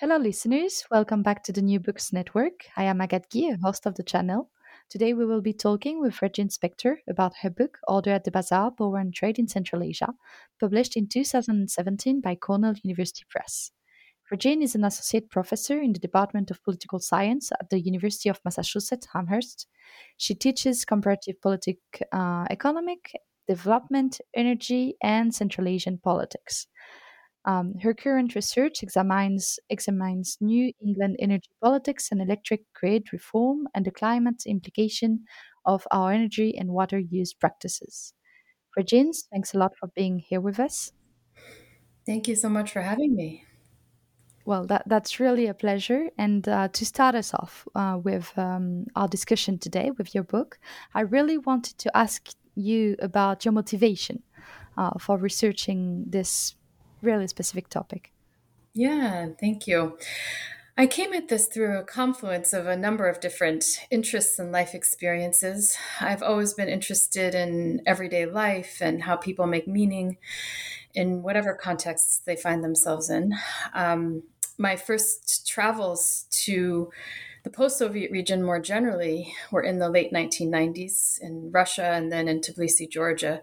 Hello, listeners. Welcome back to the New Books Network. I am Agathe Guy, host of the channel. Today, we will be talking with Regine Spector about her book, Order at the Bazaar Power and Trade in Central Asia, published in 2017 by Cornell University Press. Regine is an associate professor in the Department of Political Science at the University of Massachusetts Amherst. She teaches comparative politic uh, economic, development, energy, and Central Asian politics. Um, her current research examines, examines New England energy politics and electric grid reform and the climate implication of our energy and water use practices. Regine, thanks a lot for being here with us. Thank you so much for having me. Well, that, that's really a pleasure. And uh, to start us off uh, with um, our discussion today with your book, I really wanted to ask you about your motivation uh, for researching this really specific topic. Yeah, thank you. I came at this through a confluence of a number of different interests and life experiences. I've always been interested in everyday life and how people make meaning in whatever contexts they find themselves in. Um, my first travels to the post Soviet region more generally were in the late 1990s in Russia and then in Tbilisi, Georgia,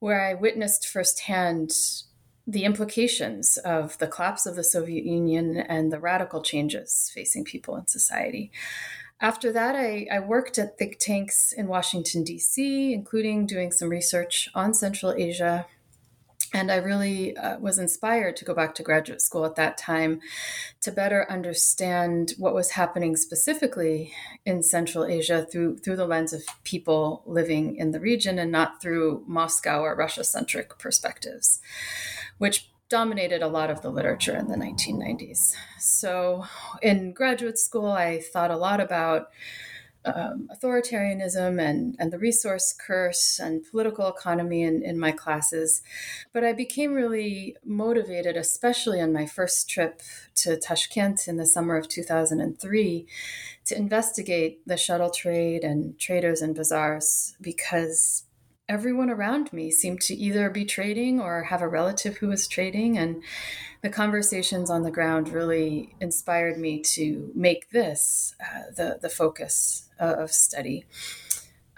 where I witnessed firsthand the implications of the collapse of the Soviet Union and the radical changes facing people in society. After that, I, I worked at think tanks in Washington, D.C., including doing some research on Central Asia. And I really uh, was inspired to go back to graduate school at that time to better understand what was happening specifically in Central Asia through, through the lens of people living in the region and not through Moscow or Russia centric perspectives which dominated a lot of the literature in the 1990s. So, in graduate school, I thought a lot about um, authoritarianism and, and the resource curse and political economy in, in my classes. But I became really motivated, especially on my first trip to Tashkent in the summer of 2003, to investigate the shuttle trade and traders and bazaars because everyone around me seemed to either be trading or have a relative who was trading. And the conversations on the ground really inspired me to make this uh, the, the focus of study.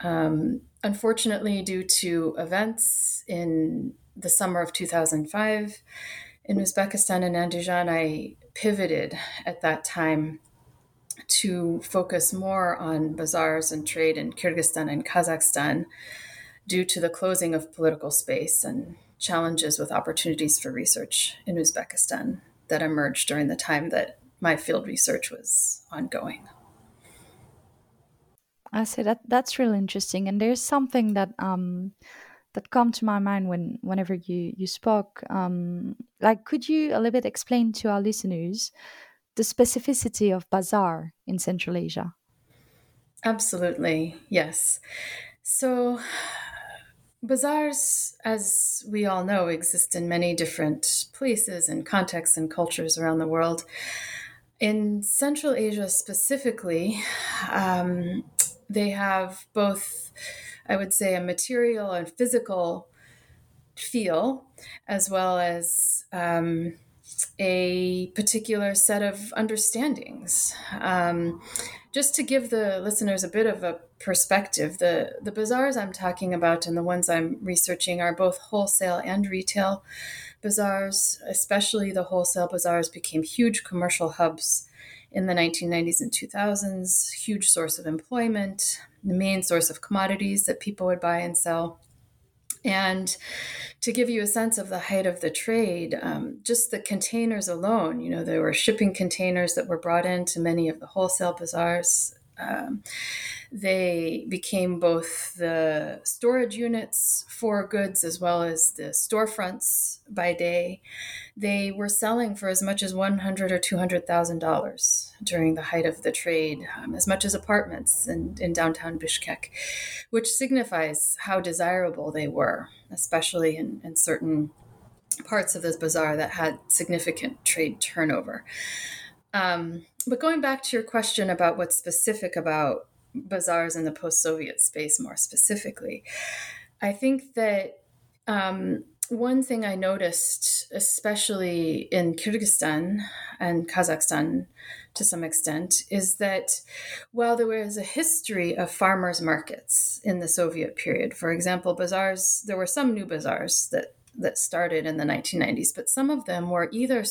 Um, unfortunately, due to events in the summer of 2005 in Uzbekistan and Andijan, I pivoted at that time to focus more on bazaars and trade in Kyrgyzstan and Kazakhstan due to the closing of political space and challenges with opportunities for research in Uzbekistan that emerged during the time that my field research was ongoing. I say that that's really interesting, and there's something that um, that come to my mind when whenever you you spoke. Um, like, could you a little bit explain to our listeners the specificity of bazaar in Central Asia? Absolutely, yes. So, Bazaars, as we all know, exist in many different places and contexts and cultures around the world. In Central Asia specifically, um, they have both, I would say, a material and physical feel, as well as um, a particular set of understandings. Um, just to give the listeners a bit of a perspective, the, the bazaars I'm talking about and the ones I'm researching are both wholesale and retail bazaars, especially the wholesale bazaars became huge commercial hubs in the 1990s and 2000s, huge source of employment, the main source of commodities that people would buy and sell. And to give you a sense of the height of the trade, um, just the containers alone, you know, there were shipping containers that were brought into many of the wholesale bazaars. Um, they became both the storage units for goods as well as the storefronts by day. They were selling for as much as one hundred or two hundred thousand dollars during the height of the trade, um, as much as apartments in, in downtown Bishkek, which signifies how desirable they were, especially in, in certain parts of this bazaar that had significant trade turnover. Um, but going back to your question about what's specific about bazaars in the post Soviet space more specifically, I think that um, one thing I noticed, especially in Kyrgyzstan and Kazakhstan to some extent, is that while there was a history of farmers markets in the Soviet period, for example, bazaars, there were some new bazaars that, that started in the 1990s, but some of them were either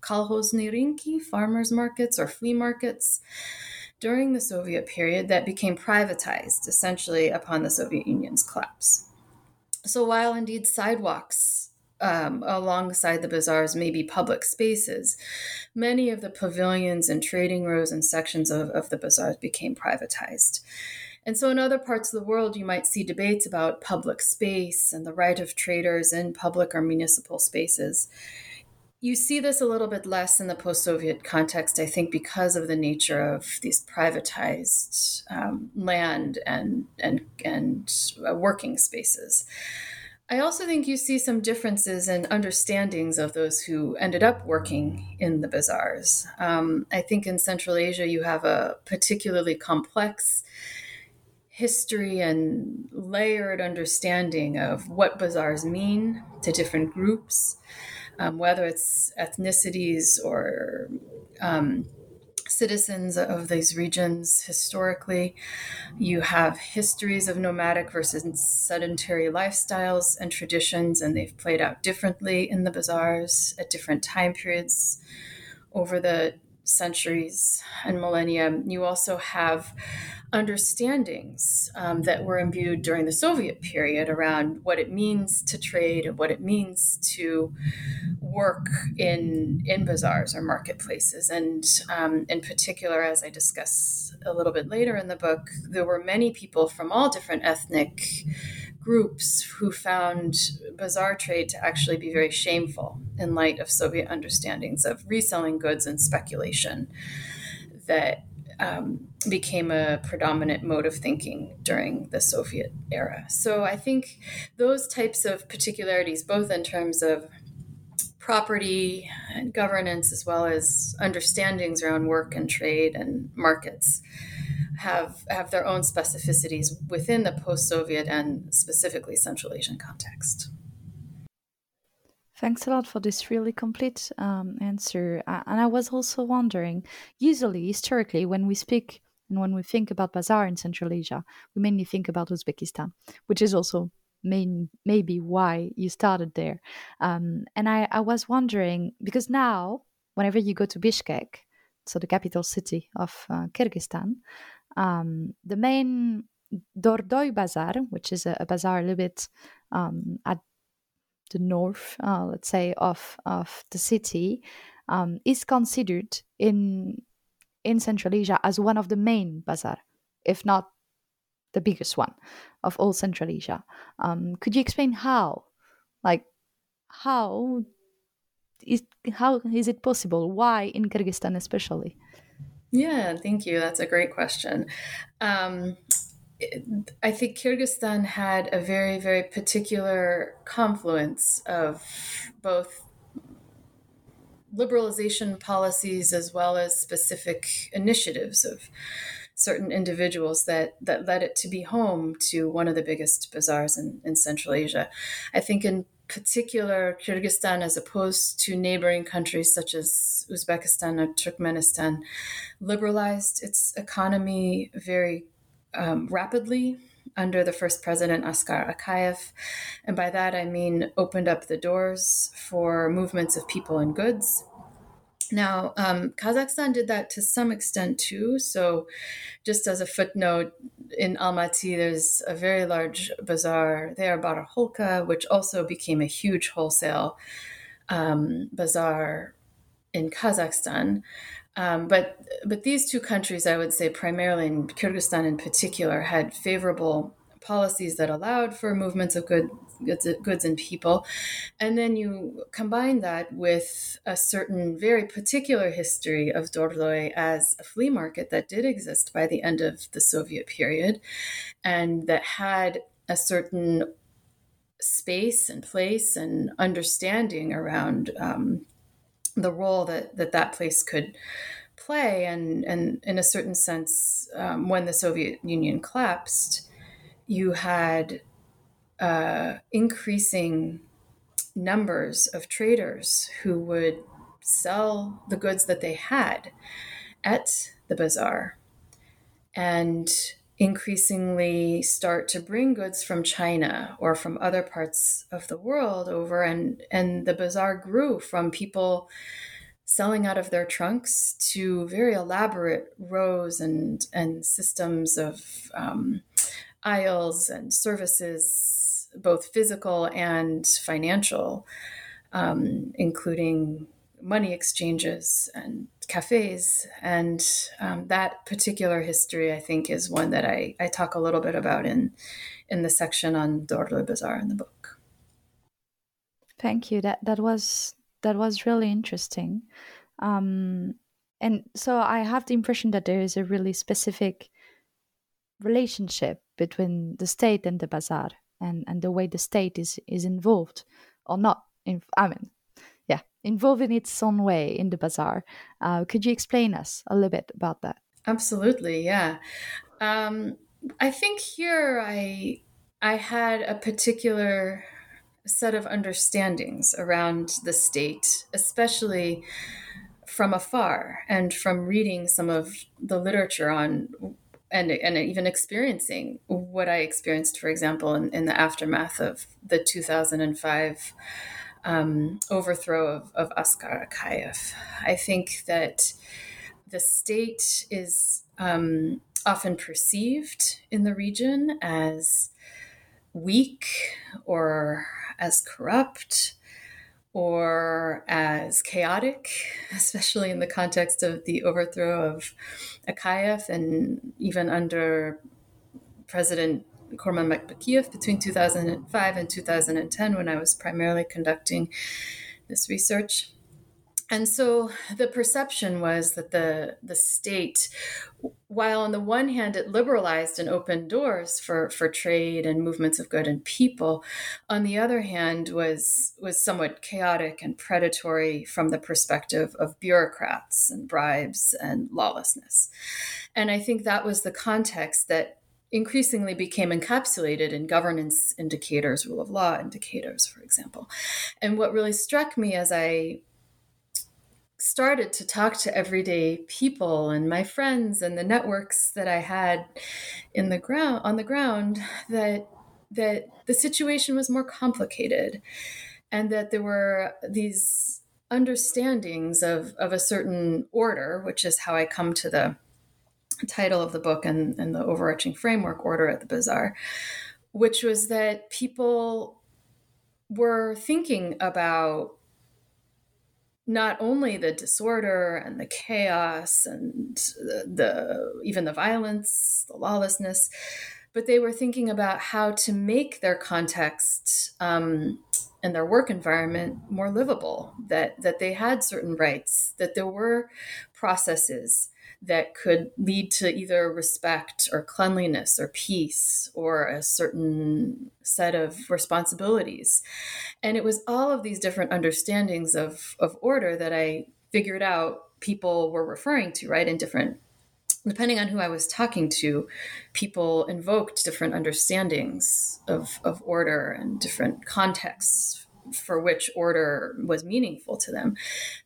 kolkhozni rynki, farmers markets, or flea markets during the Soviet period that became privatized essentially upon the Soviet Union's collapse. So while indeed sidewalks um, alongside the bazaars may be public spaces, many of the pavilions and trading rows and sections of, of the bazaars became privatized. And so, in other parts of the world, you might see debates about public space and the right of traders in public or municipal spaces you see this a little bit less in the post-Soviet context, I think, because of the nature of these privatized um, land and and and uh, working spaces. I also think you see some differences in understandings of those who ended up working in the bazaars. Um, I think in Central Asia you have a particularly complex history and layered understanding of what bazaars mean to different groups um, whether it's ethnicities or um, citizens of these regions historically. You have histories of nomadic versus sedentary lifestyles and traditions, and they've played out differently in the bazaars at different time periods over the centuries and millennia. You also have understandings um, that were imbued during the Soviet period around what it means to trade and what it means to work in in bazaars or marketplaces. And um, in particular, as I discuss a little bit later in the book, there were many people from all different ethnic groups who found bazaar trade to actually be very shameful in light of Soviet understandings of reselling goods and speculation that um, became a predominant mode of thinking during the Soviet era. So I think those types of particularities, both in terms of property and governance, as well as understandings around work and trade and markets, have have their own specificities within the post-Soviet and specifically Central Asian context. Thanks a lot for this really complete um, answer. Uh, and I was also wondering, usually, historically, when we speak and when we think about bazaar in Central Asia, we mainly think about Uzbekistan, which is also main, maybe why you started there. Um, and I, I was wondering, because now, whenever you go to Bishkek, so the capital city of uh, Kyrgyzstan, um, the main Dordoy Bazaar, which is a, a bazaar a little bit um, at the north, uh, let's say, of of the city, um, is considered in in Central Asia as one of the main bazaar, if not the biggest one of all Central Asia. Um, could you explain how, like, how is how is it possible? Why in Kyrgyzstan especially? Yeah, thank you. That's a great question. Um, I think Kyrgyzstan had a very, very particular confluence of both liberalization policies as well as specific initiatives of certain individuals that that led it to be home to one of the biggest bazaars in, in Central Asia. I think in particular Kyrgyzstan as opposed to neighboring countries such as Uzbekistan or Turkmenistan liberalized its economy very um, rapidly under the first president, Askar Akayev. And by that, I mean opened up the doors for movements of people and goods. Now, um, Kazakhstan did that to some extent too. So, just as a footnote, in Almaty, there's a very large bazaar there, Barakholka, which also became a huge wholesale um, bazaar in Kazakhstan. Um, but but these two countries, I would say, primarily in Kyrgyzstan in particular, had favorable policies that allowed for movements of good, goods, goods and people. And then you combine that with a certain very particular history of Dordoy as a flea market that did exist by the end of the Soviet period and that had a certain space and place and understanding around um, the role that that, that place could play. And, and in a certain sense, um, when the Soviet Union collapsed, you had uh, increasing numbers of traders who would sell the goods that they had at the bazaar and increasingly start to bring goods from China or from other parts of the world over. And and the bazaar grew from people selling out of their trunks to very elaborate rows and and systems of um, aisles and services, both physical and financial, um, including money exchanges and cafes. And um, that particular history, I think, is one that I, I talk a little bit about in, in the section on Dordoy Bazaar in the book. Thank you. That that was that was really interesting. Um, and so I have the impression that there is a really specific relationship between the state and the bazaar and, and the way the state is, is involved or not. In, I mean, yeah, involved in its own way in the bazaar. Uh, could you explain us a little bit about that? Absolutely, yeah. Um, I think here I I had a particular set of understandings around the state, especially from afar and from reading some of the literature on and and even experiencing what I experienced, for example, in, in the aftermath of the 2005 um, overthrow of, of Askar Akayev. I think that the state is um, often perceived in the region as weak or as corrupt or as chaotic, especially in the context of the overthrow of Akayev and even under President Kurmanbek Bakiyev between 2005 and 2010, when I was primarily conducting this research and so the perception was that the the state while on the one hand it liberalized and opened doors for for trade and movements of good and people on the other hand was was somewhat chaotic and predatory from the perspective of bureaucrats and bribes and lawlessness. And i think that was the context that increasingly became encapsulated in governance indicators rule of law indicators for example. And what really struck me as i started to talk to everyday people and my friends and the networks that I had in the ground on the ground that that the situation was more complicated and that there were these understandings of, of a certain order, which is how I come to the title of the book and, and the overarching framework order at the bazaar, which was that people were thinking about not only the disorder and the chaos and the, the, even the violence, the lawlessness, but they were thinking about how to make their context um, and their work environment more livable that that they had certain rights that there were processes that could lead to either respect or cleanliness or peace or a certain set of responsibilities. And it was all of these different understandings of of order that i figured out people were referring to right? In different depending on who I was talking to, people invoked different understandings of, of order and different contexts for which order was meaningful to them.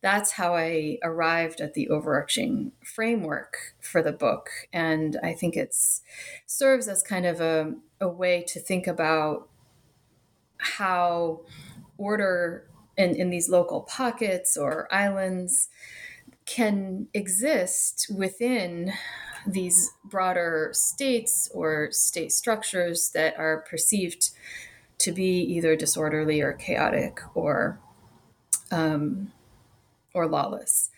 That's how I arrived at the overarching framework for the book. And I think it serves as kind of a, a way to think about how order in, in these local pockets or islands can exist within these broader states or state structures that are perceived to be either disorderly or chaotic or um, or lawless.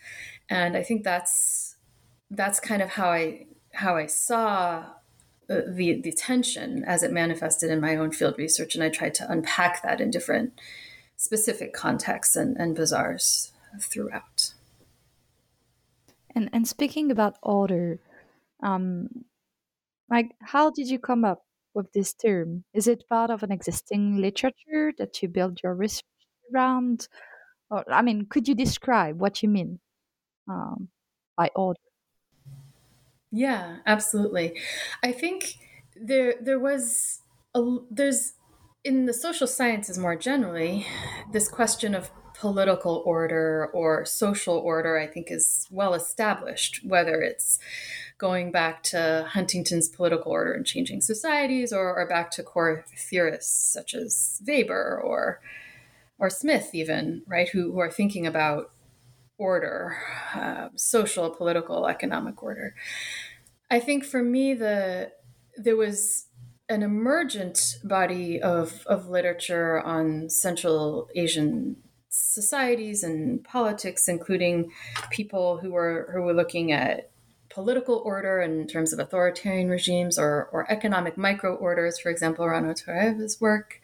And I think that's that's kind of how I how I saw the, the, the tension as it manifested in my own field research, and I tried to unpack that in different specific contexts and, and bazaars throughout. And and speaking about order, um, like how did you come up with this term? Is it part of an existing literature that you build your research around? Or I mean, could you describe what you mean um, by order? Yeah, absolutely. I think there there was a, there's in the social sciences more generally this question of political order or social order, I think, is well established, whether it's going back to Huntington's political order and changing societies or, or back to core theorists such as Weber or or Smith even, right, who, who are thinking about order, uh, social, political, economic order. I think for me, the there was an emergent body of, of literature on Central Asian societies and politics, including people who were who were looking at political order in terms of authoritarian regimes or, or economic micro orders, for example, Rano Turaeva's work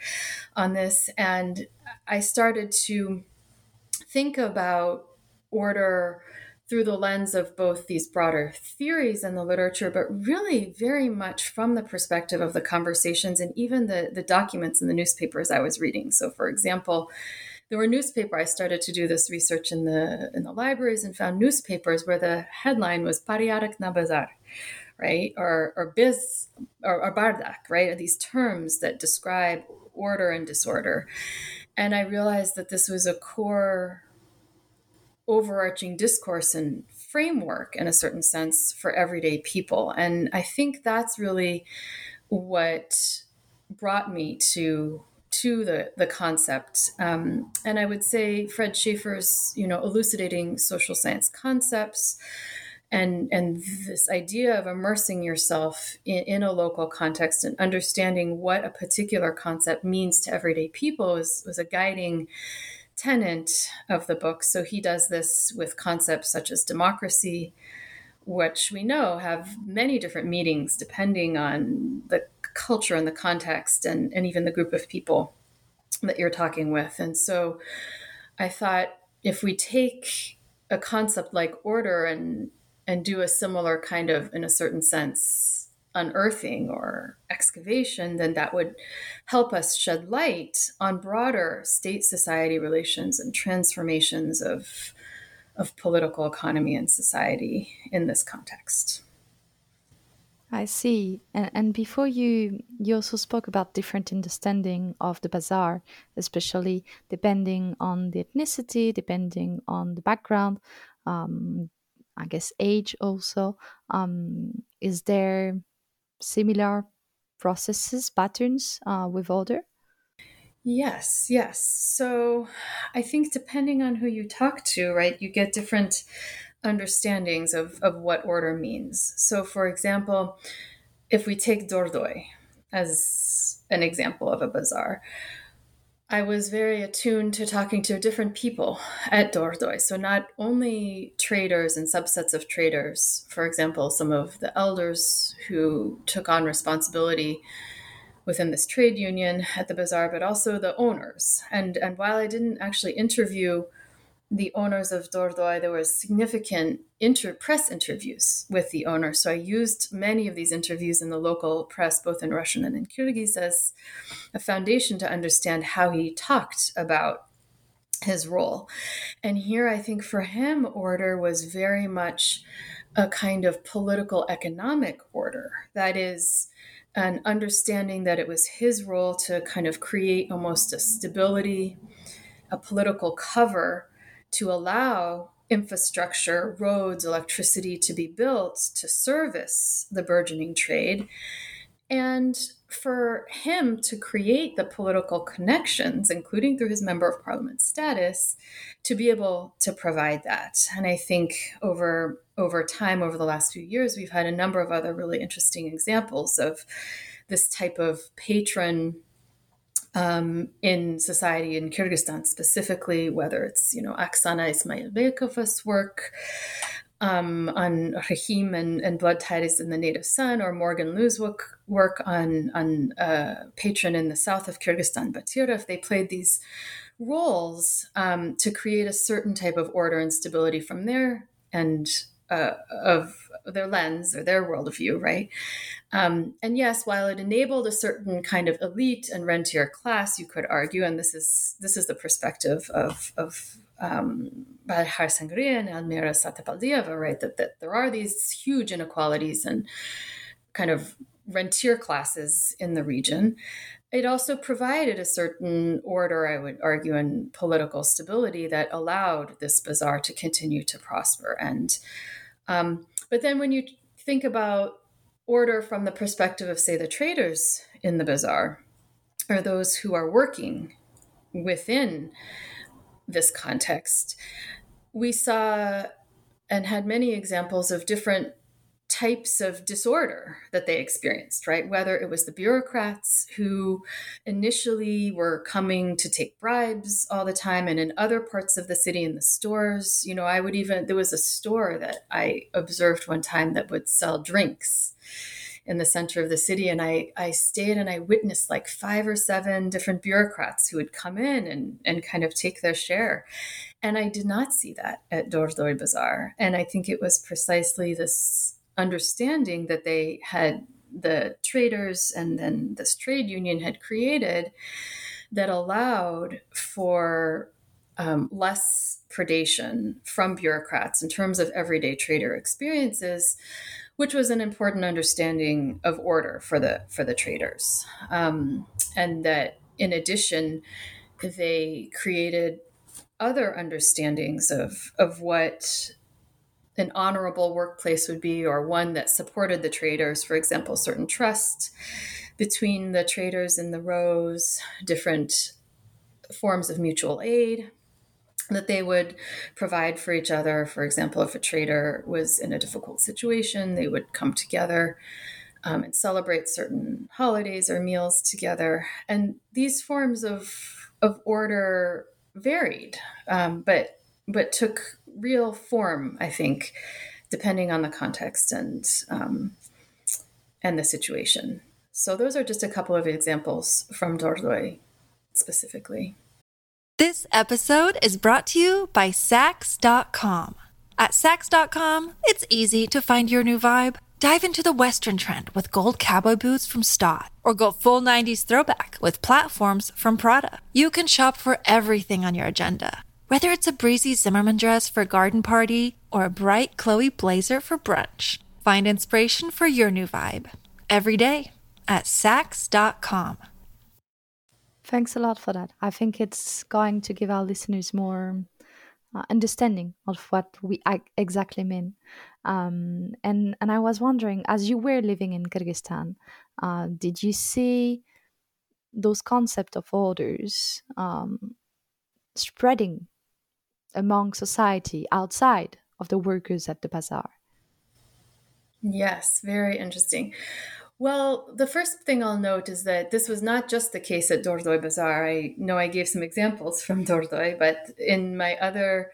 on this. And I started to think about order through the lens of both these broader theories in the literature, but really very much from the perspective of the conversations and even the, the documents in the newspapers I was reading. So, for example, there were newspaper i started to do this research in the in the libraries and found newspapers where the headline was pariarak na bazar right? Or or biz or, or bardak right? Are these terms that describe order and disorder. And i realized that this was a core overarching discourse and framework in a certain sense for everyday people. And i think that's really what brought me to to the the concept. Um, and I would say Fred Schaffer's, you know, elucidating social science concepts and and this idea of immersing yourself in, in, a local context and understanding what a particular concept means to everyday people was, was a guiding tenant of the book. So he does this with concepts such as democracy, which we know have many different meanings depending on the culture and the context and, and even the group of people that you're talking with. And so I thought if we take a concept like order and and do a similar kind of in a certain sense unearthing or excavation then that would help us shed light on broader state society relations and transformations of of political economy and society in this context I see. And, and before you, you also spoke about different understanding of the bazaar, especially depending on the ethnicity, depending on the background, um, I guess age also. Um, is there similar processes, patterns uh, with order? Yes, yes. So I think depending on who you talk to, right, you get different understandings of, of what order means. So, for example, if we take Dordoy as an example of a bazaar, I was very attuned to talking to different people at Dordoy. So, not only traders and subsets of traders, for example, some of the elders who took on responsibility within this trade union at the bazaar, but also the owners. And, and while I didn't actually interview the owners of Dordoy, there was significant inter- press interviews with the owner. So I used many of these interviews in the local press, both in Russian and in Kyrgyz, as a foundation to understand how he talked about his role. And here I think for him, order was very much a kind of political economic order. That is, an understanding that it was his role to kind of create almost a stability, a political cover to allow infrastructure, roads, electricity to be built to service the burgeoning trade. And for him to create the political connections, including through his member of parliament status, to be able to provide that. And I think over over time, over the last few years, we've had a number of other really interesting examples of this type of patron um, in society in Kyrgyzstan specifically, whether it's you know Aksana Ismailbekova's work um, on Rahim and, and blood ties in the native son, or Morgan Liu's work, work on on uh, patron in the south of Kyrgyzstan, Batyrov. They played these roles um, to create a certain type of order and stability from there and uh, of their lens or their worldview, right? Um, and yes, while it enabled a certain kind of elite and rentier class, you could argue, and this is this is the perspective of of um, Balihar Sanghera and Elmira Satybaldieva, right? That that there are these huge inequalities and kind of rentier classes in the region. It also provided a certain order, I would argue, and political stability that allowed this bazaar to continue to prosper. And um, but then when you think about order from the perspective of, say, the traders in the bazaar, or those who are working within this context, we saw and had many examples of different types of disorder that they experienced, right? Whether it was the bureaucrats who initially were coming to take bribes all the time, and in other parts of the city, in the stores, you know, I would even, there was a store that I observed one time that would sell drinks in the center of the city and I, I stayed and I witnessed like five or seven different bureaucrats who would come in and, and kind of take their share. And I did not see that at Dordoy Bazaar. And I think it was precisely this understanding that they had the traders and then this trade union had created that allowed for um, less predation from bureaucrats in terms of everyday trader experiences which was an important understanding of order for the for the traders. Um, and that in addition they created other understandings of of what an honorable workplace would be, or one that supported the traders, for example, certain trust between the traders and the rows, different forms of mutual aid that they would provide for each other. For example, if a trader was in a difficult situation, they would come together um, and celebrate certain holidays or meals together. And these forms of of order varied, um, but but took real form, I think, depending on the context and um, and the situation. So those are just a couple of examples from Dordoy specifically. This episode is brought to you by Saks.com. At Saks.com, it's easy to find your new vibe. Dive into the Western trend with gold cowboy boots from Staud, or go full 90s throwback with platforms from Prada. You can shop for everything on your agenda whether it's a breezy Zimmermann dress for a garden party or a bright Chloe blazer for brunch, find inspiration for your new vibe every day at Saks.com. Thanks a lot for that. I think it's going to give our listeners more uh, understanding of what we exactly mean. Um, and and I was wondering, as you were living in Kyrgyzstan, uh, did you see those concept of orders um, spreading among society outside of the workers at the bazaar? Yes, very interesting. Well, the first thing I'll note is that this was not just the case at Dordoy Bazaar. I know I gave some examples from Dordoy, but in my other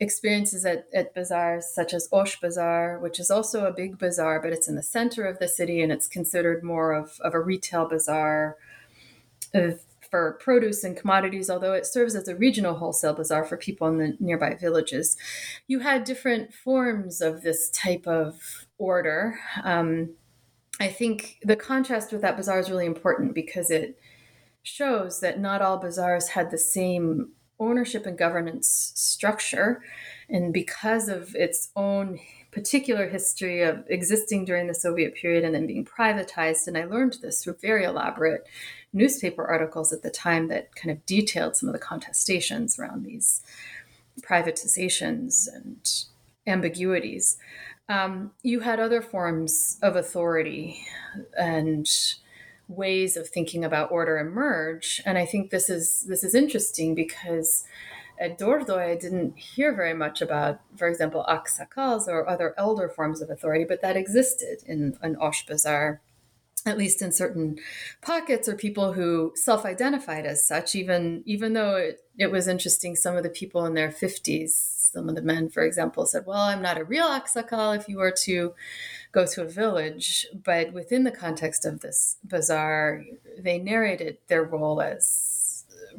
experiences at, at bazaars such as Osh Bazaar, which is also a big bazaar, but it's in the center of the city and it's considered more of, of a retail bazaar for produce and commodities, although it serves as a regional wholesale bazaar for people in the nearby villages. You had different forms of this type of order. Um, I think the contrast with that bazaar is really important because it shows that not all bazaars had the same ownership and governance structure. And because of its own particular history of existing during the Soviet period and then being privatized, and I learned this through very elaborate newspaper articles at the time that kind of detailed some of the contestations around these privatizations and ambiguities. Um, you had other forms of authority and ways of thinking about order emerge and i think this is this is interesting because at Dordoy, I didn't hear very much about, for example, aksakals or other elder forms of authority, but that existed in an Osh Bazaar, at least in certain pockets or people who self-identified as such, even even though it, it was interesting, some of the people in their 50s some of the men, for example, said, Well, I'm not a real Aksakal if you were to go to a village. But within the context of this bazaar, they narrated their role as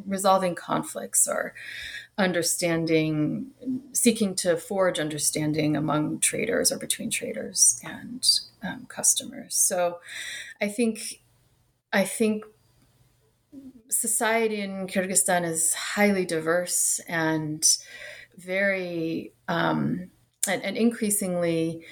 resolving conflicts or understanding, seeking to forge understanding among traders or between traders and um, customers. So I think, I think society in Kyrgyzstan is highly diverse and very um, and, and increasingly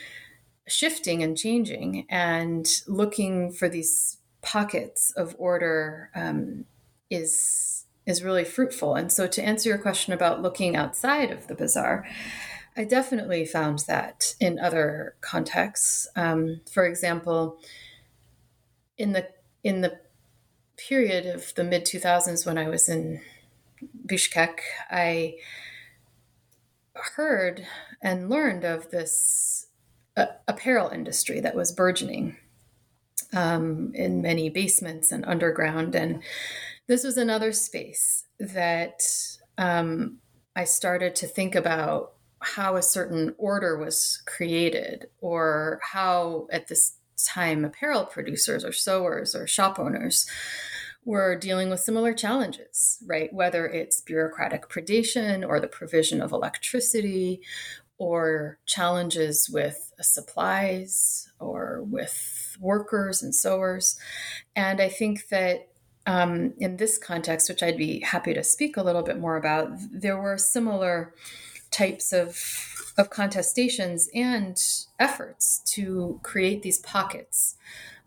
shifting and changing and looking for these pockets of order um, is is really fruitful. And so, to answer your question about looking outside of the bazaar, I definitely found that in other contexts. Um, for example, in the in the period of the mid two thousands when I was in Bishkek, I heard and learned of this uh, apparel industry that was burgeoning um, in many basements and underground. And this was another space that um, I started to think about how a certain order was created or how at this time apparel producers or sewers or shop owners we're dealing with similar challenges, right? Whether it's bureaucratic predation or the provision of electricity or challenges with supplies or with workers and sewers. And I think that um, in this context, which I'd be happy to speak a little bit more about, there were similar types of of contestations and efforts to create these pockets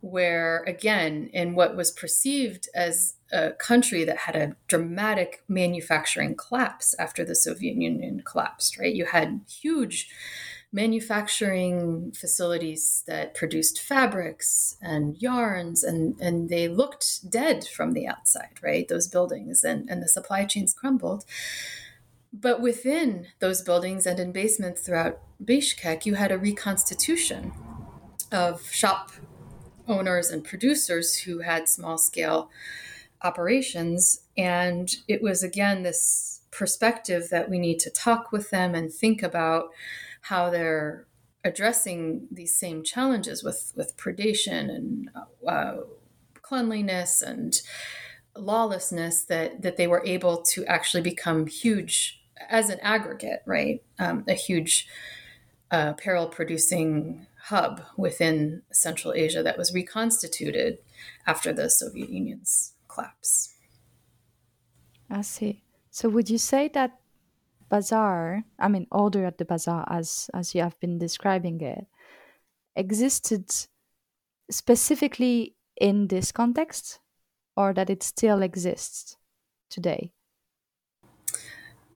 where, again, in what was perceived as a country that had a dramatic manufacturing collapse after the Soviet Union collapsed, right? You had huge manufacturing facilities that produced fabrics and yarns and, and they looked dead from the outside, right? Those buildings and, and the supply chains crumbled. But within those buildings and in basements throughout Bishkek, you had a reconstitution of shop owners and producers who had small scale operations. And it was again this perspective that we need to talk with them and think about how they're addressing these same challenges with, with predation and uh, cleanliness and lawlessness that, that they were able to actually become huge as an aggregate, right? Um, a huge uh, apparel producing hub within Central Asia that was reconstituted after the Soviet Union's collapse. I see. So would you say that bazaar, I mean order at the bazaar as as you have been describing it, existed specifically in this context or that it still exists today?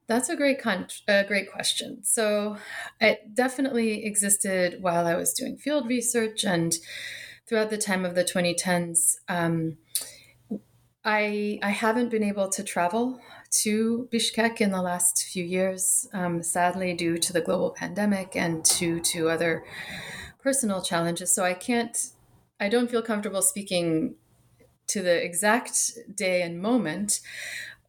That's a great con- a great question. So, it definitely existed while I was doing field research and throughout the time of the 2010s. Um, I I haven't been able to travel to Bishkek in the last few years, um, sadly due to the global pandemic and to to other personal challenges. So I can't I don't feel comfortable speaking to the exact day and moment,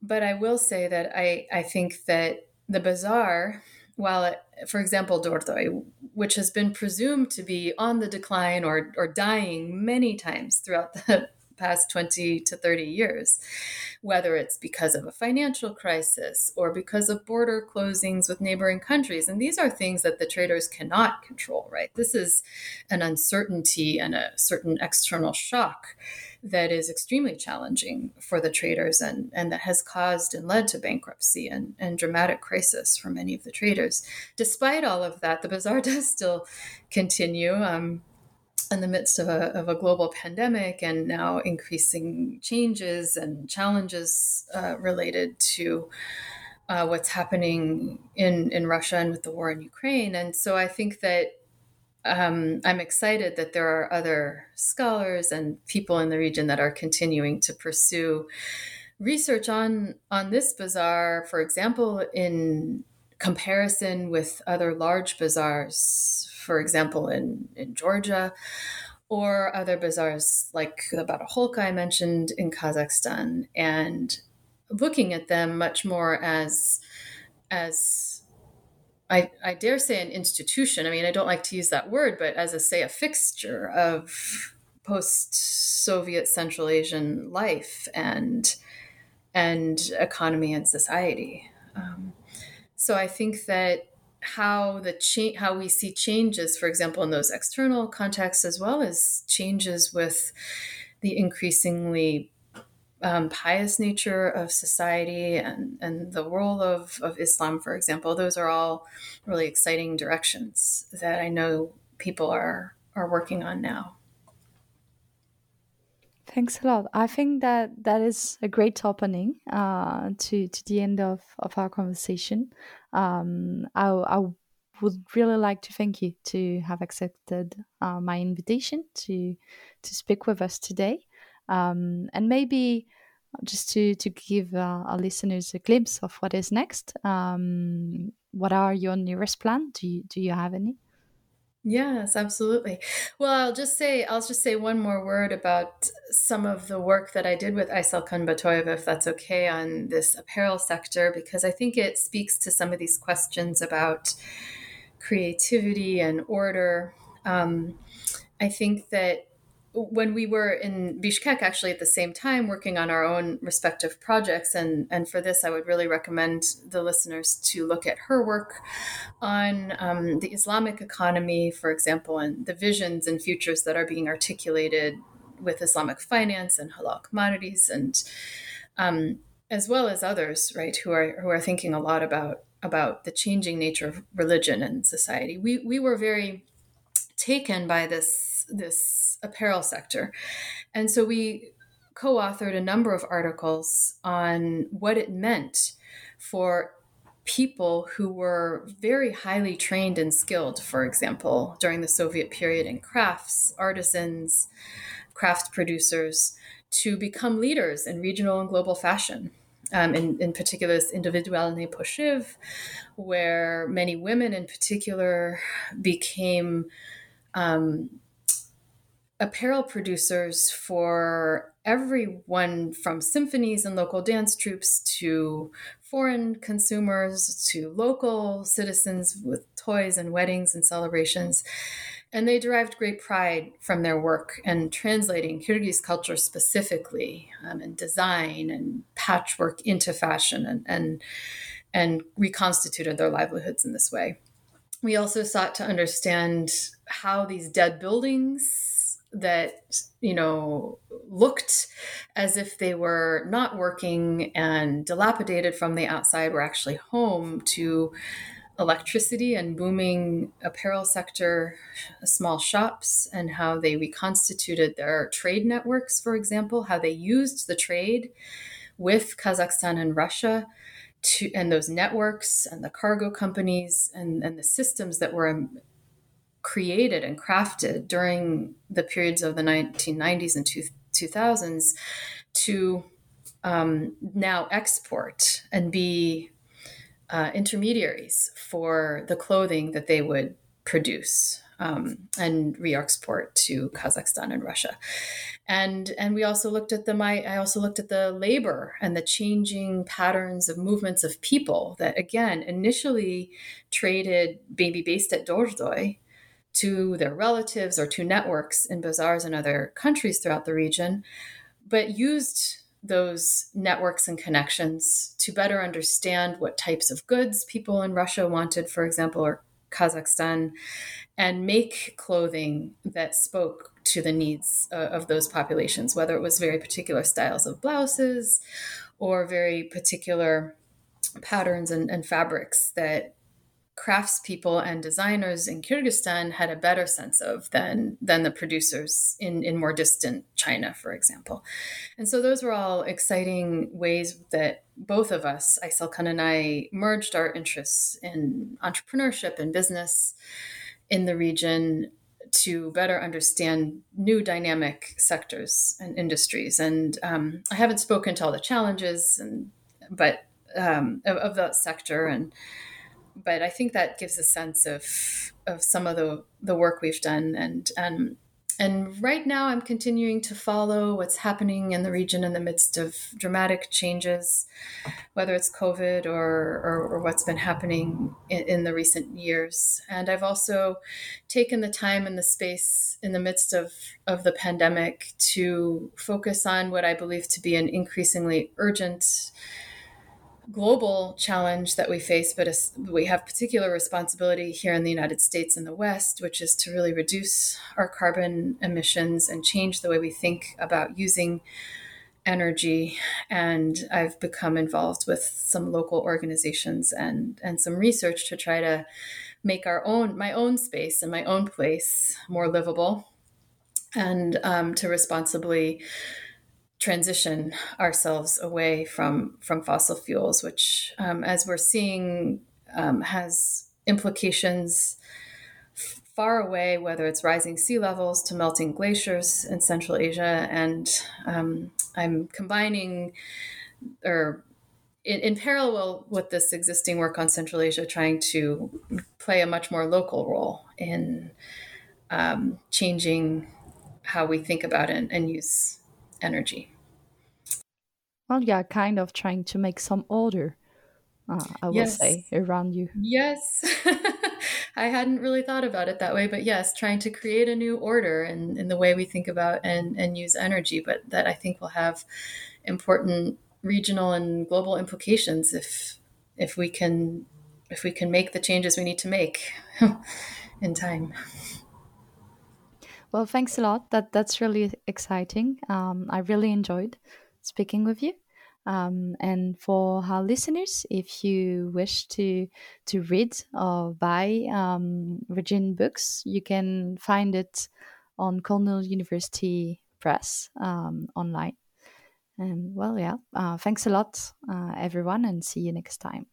but I will say that I, I think that the bazaar, while it, for example, Dordoy, which has been presumed to be on the decline or, or dying many times throughout the past 20 to 30 years, whether it's because of a financial crisis or because of border closings with neighboring countries. And these are things that the traders cannot control, right? This is an uncertainty and a certain external shock that is extremely challenging for the traders and, and that has caused and led to bankruptcy and, and dramatic crisis for many of the traders. Despite all of that, the bazaar does still continue. Um, in the midst of a, of a global pandemic and now increasing changes and challenges uh, related to uh, what's happening in, in Russia and with the war in Ukraine. And so I think that um, I'm excited that there are other scholars and people in the region that are continuing to pursue research on on this bazaar, for example, in comparison with other large bazaars, for example, in, in Georgia, or other bazaars like the Barakholka I mentioned in Kazakhstan, and looking at them much more as as I, I dare say an institution. I mean, I don't like to use that word, but as a say a fixture of post-Soviet Central Asian life and and economy and society. Um, so I think that how the how we see changes, for example, in those external contexts, as well as changes with the increasingly um, pious nature of society and, and the role of, of Islam, for example, those are all really exciting directions that I know people are are working on now. Thanks a lot. I think that that is a great opening uh, to to the end of, of our conversation. Um, I, I would really like to thank you to have accepted uh, my invitation to to speak with us today um, and maybe just to to give uh, our listeners a glimpse of what is next. Um, what are your nearest plan? Do you do you have any? Yes, absolutely. Well, I'll just say I'll just say one more word about some of the work that I did with Aisalkyn Botoeva, if that's okay, on this apparel sector, because I think it speaks to some of these questions about creativity and order. Um, I think that when we were in Bishkek, actually at the same time, working on our own respective projects, and and for this, I would really recommend the listeners to look at her work on um, the Islamic economy, for example, and the visions and futures that are being articulated with Islamic finance and halal commodities, and um, as well as others, right, who are who are thinking a lot about about the changing nature of religion and society. We we were very taken by this this apparel sector. And so we co authored a number of articles on what it meant for people who were very highly trained and skilled, for example, during the Soviet period in crafts, artisans, craft producers, to become leaders in regional and global fashion. Um, in, in particular, this individualny poshiv, where many women in particular became um, apparel producers for everyone from symphonies and local dance troupes to foreign consumers to local citizens with toys and weddings and celebrations. And they derived great pride from their work and translating Kyrgyz culture specifically um, and design and patchwork into fashion and, and, and reconstituted their livelihoods in this way. We also sought to understand how these dead buildings that you know looked as if they were not working and dilapidated from the outside were actually home to electricity and booming apparel sector small shops and how they reconstituted their trade networks for example how they used the trade with kazakhstan and russia to and those networks and the cargo companies and, and the systems that were created and crafted during the periods of the 1990s and 2000s to um, now export and be uh, intermediaries for the clothing that they would produce. um, and re-export to Kazakhstan and Russia. And and we also looked at the my I also looked at the labor and the changing patterns of movements of people that again initially traded maybe based at Dordoy to their relatives or to networks in bazaars in other countries throughout the region, but used those networks and connections to better understand what types of goods people in Russia wanted, for example, or Kazakhstan, and make clothing that spoke to the needs uh, of those populations, whether it was very particular styles of blouses or very particular patterns and, and fabrics that craftspeople and designers in Kyrgyzstan had a better sense of than than the producers in in more distant China, for example. And so those were all exciting ways that both of us, Aisalkyn and I, merged our interests in entrepreneurship and business in the region to better understand new dynamic sectors and industries. And um, I haven't spoken to all the challenges and but um, of, of that sector and but I think that gives a sense of of some of the the work we've done and and and right now I'm continuing to follow what's happening in the region in the midst of dramatic changes, whether it's COVID or or, or what's been happening in, in, the recent years. And I've also taken the time and the space in the midst of of the pandemic to focus on what I believe to be an increasingly urgent global challenge that we face, but we have particular responsibility here in the United States and the West, which is to really reduce our carbon emissions and change the way we think about using energy. And I've become involved with some local organizations and, and some research to try to make our own, my own space and my own place more livable and um, to responsibly transition ourselves away from from fossil fuels, which, um, as we're seeing, um, has implications far away, whether it's rising sea levels to melting glaciers in Central Asia. And um, I'm combining or in, in, parallel with this existing work on Central Asia, trying to play a much more local role in um, changing how we think about it and use energy. Well, yeah, kind of trying to make some order, uh, I will say, around you. Yes. I hadn't really thought about it that way, but yes, trying to create a new order in, in the way we think about and, and use energy, but that I think will have important regional and global implications if if we can if we can make the changes we need to make in time. Well, thanks a lot. That that's really exciting. Um, I really enjoyed speaking with you. Um, and for our listeners, if you wish to to read or buy um, Regine books, you can find it on Cornell University Press um, online. And well, yeah, uh, thanks a lot, uh, everyone, and see you next time.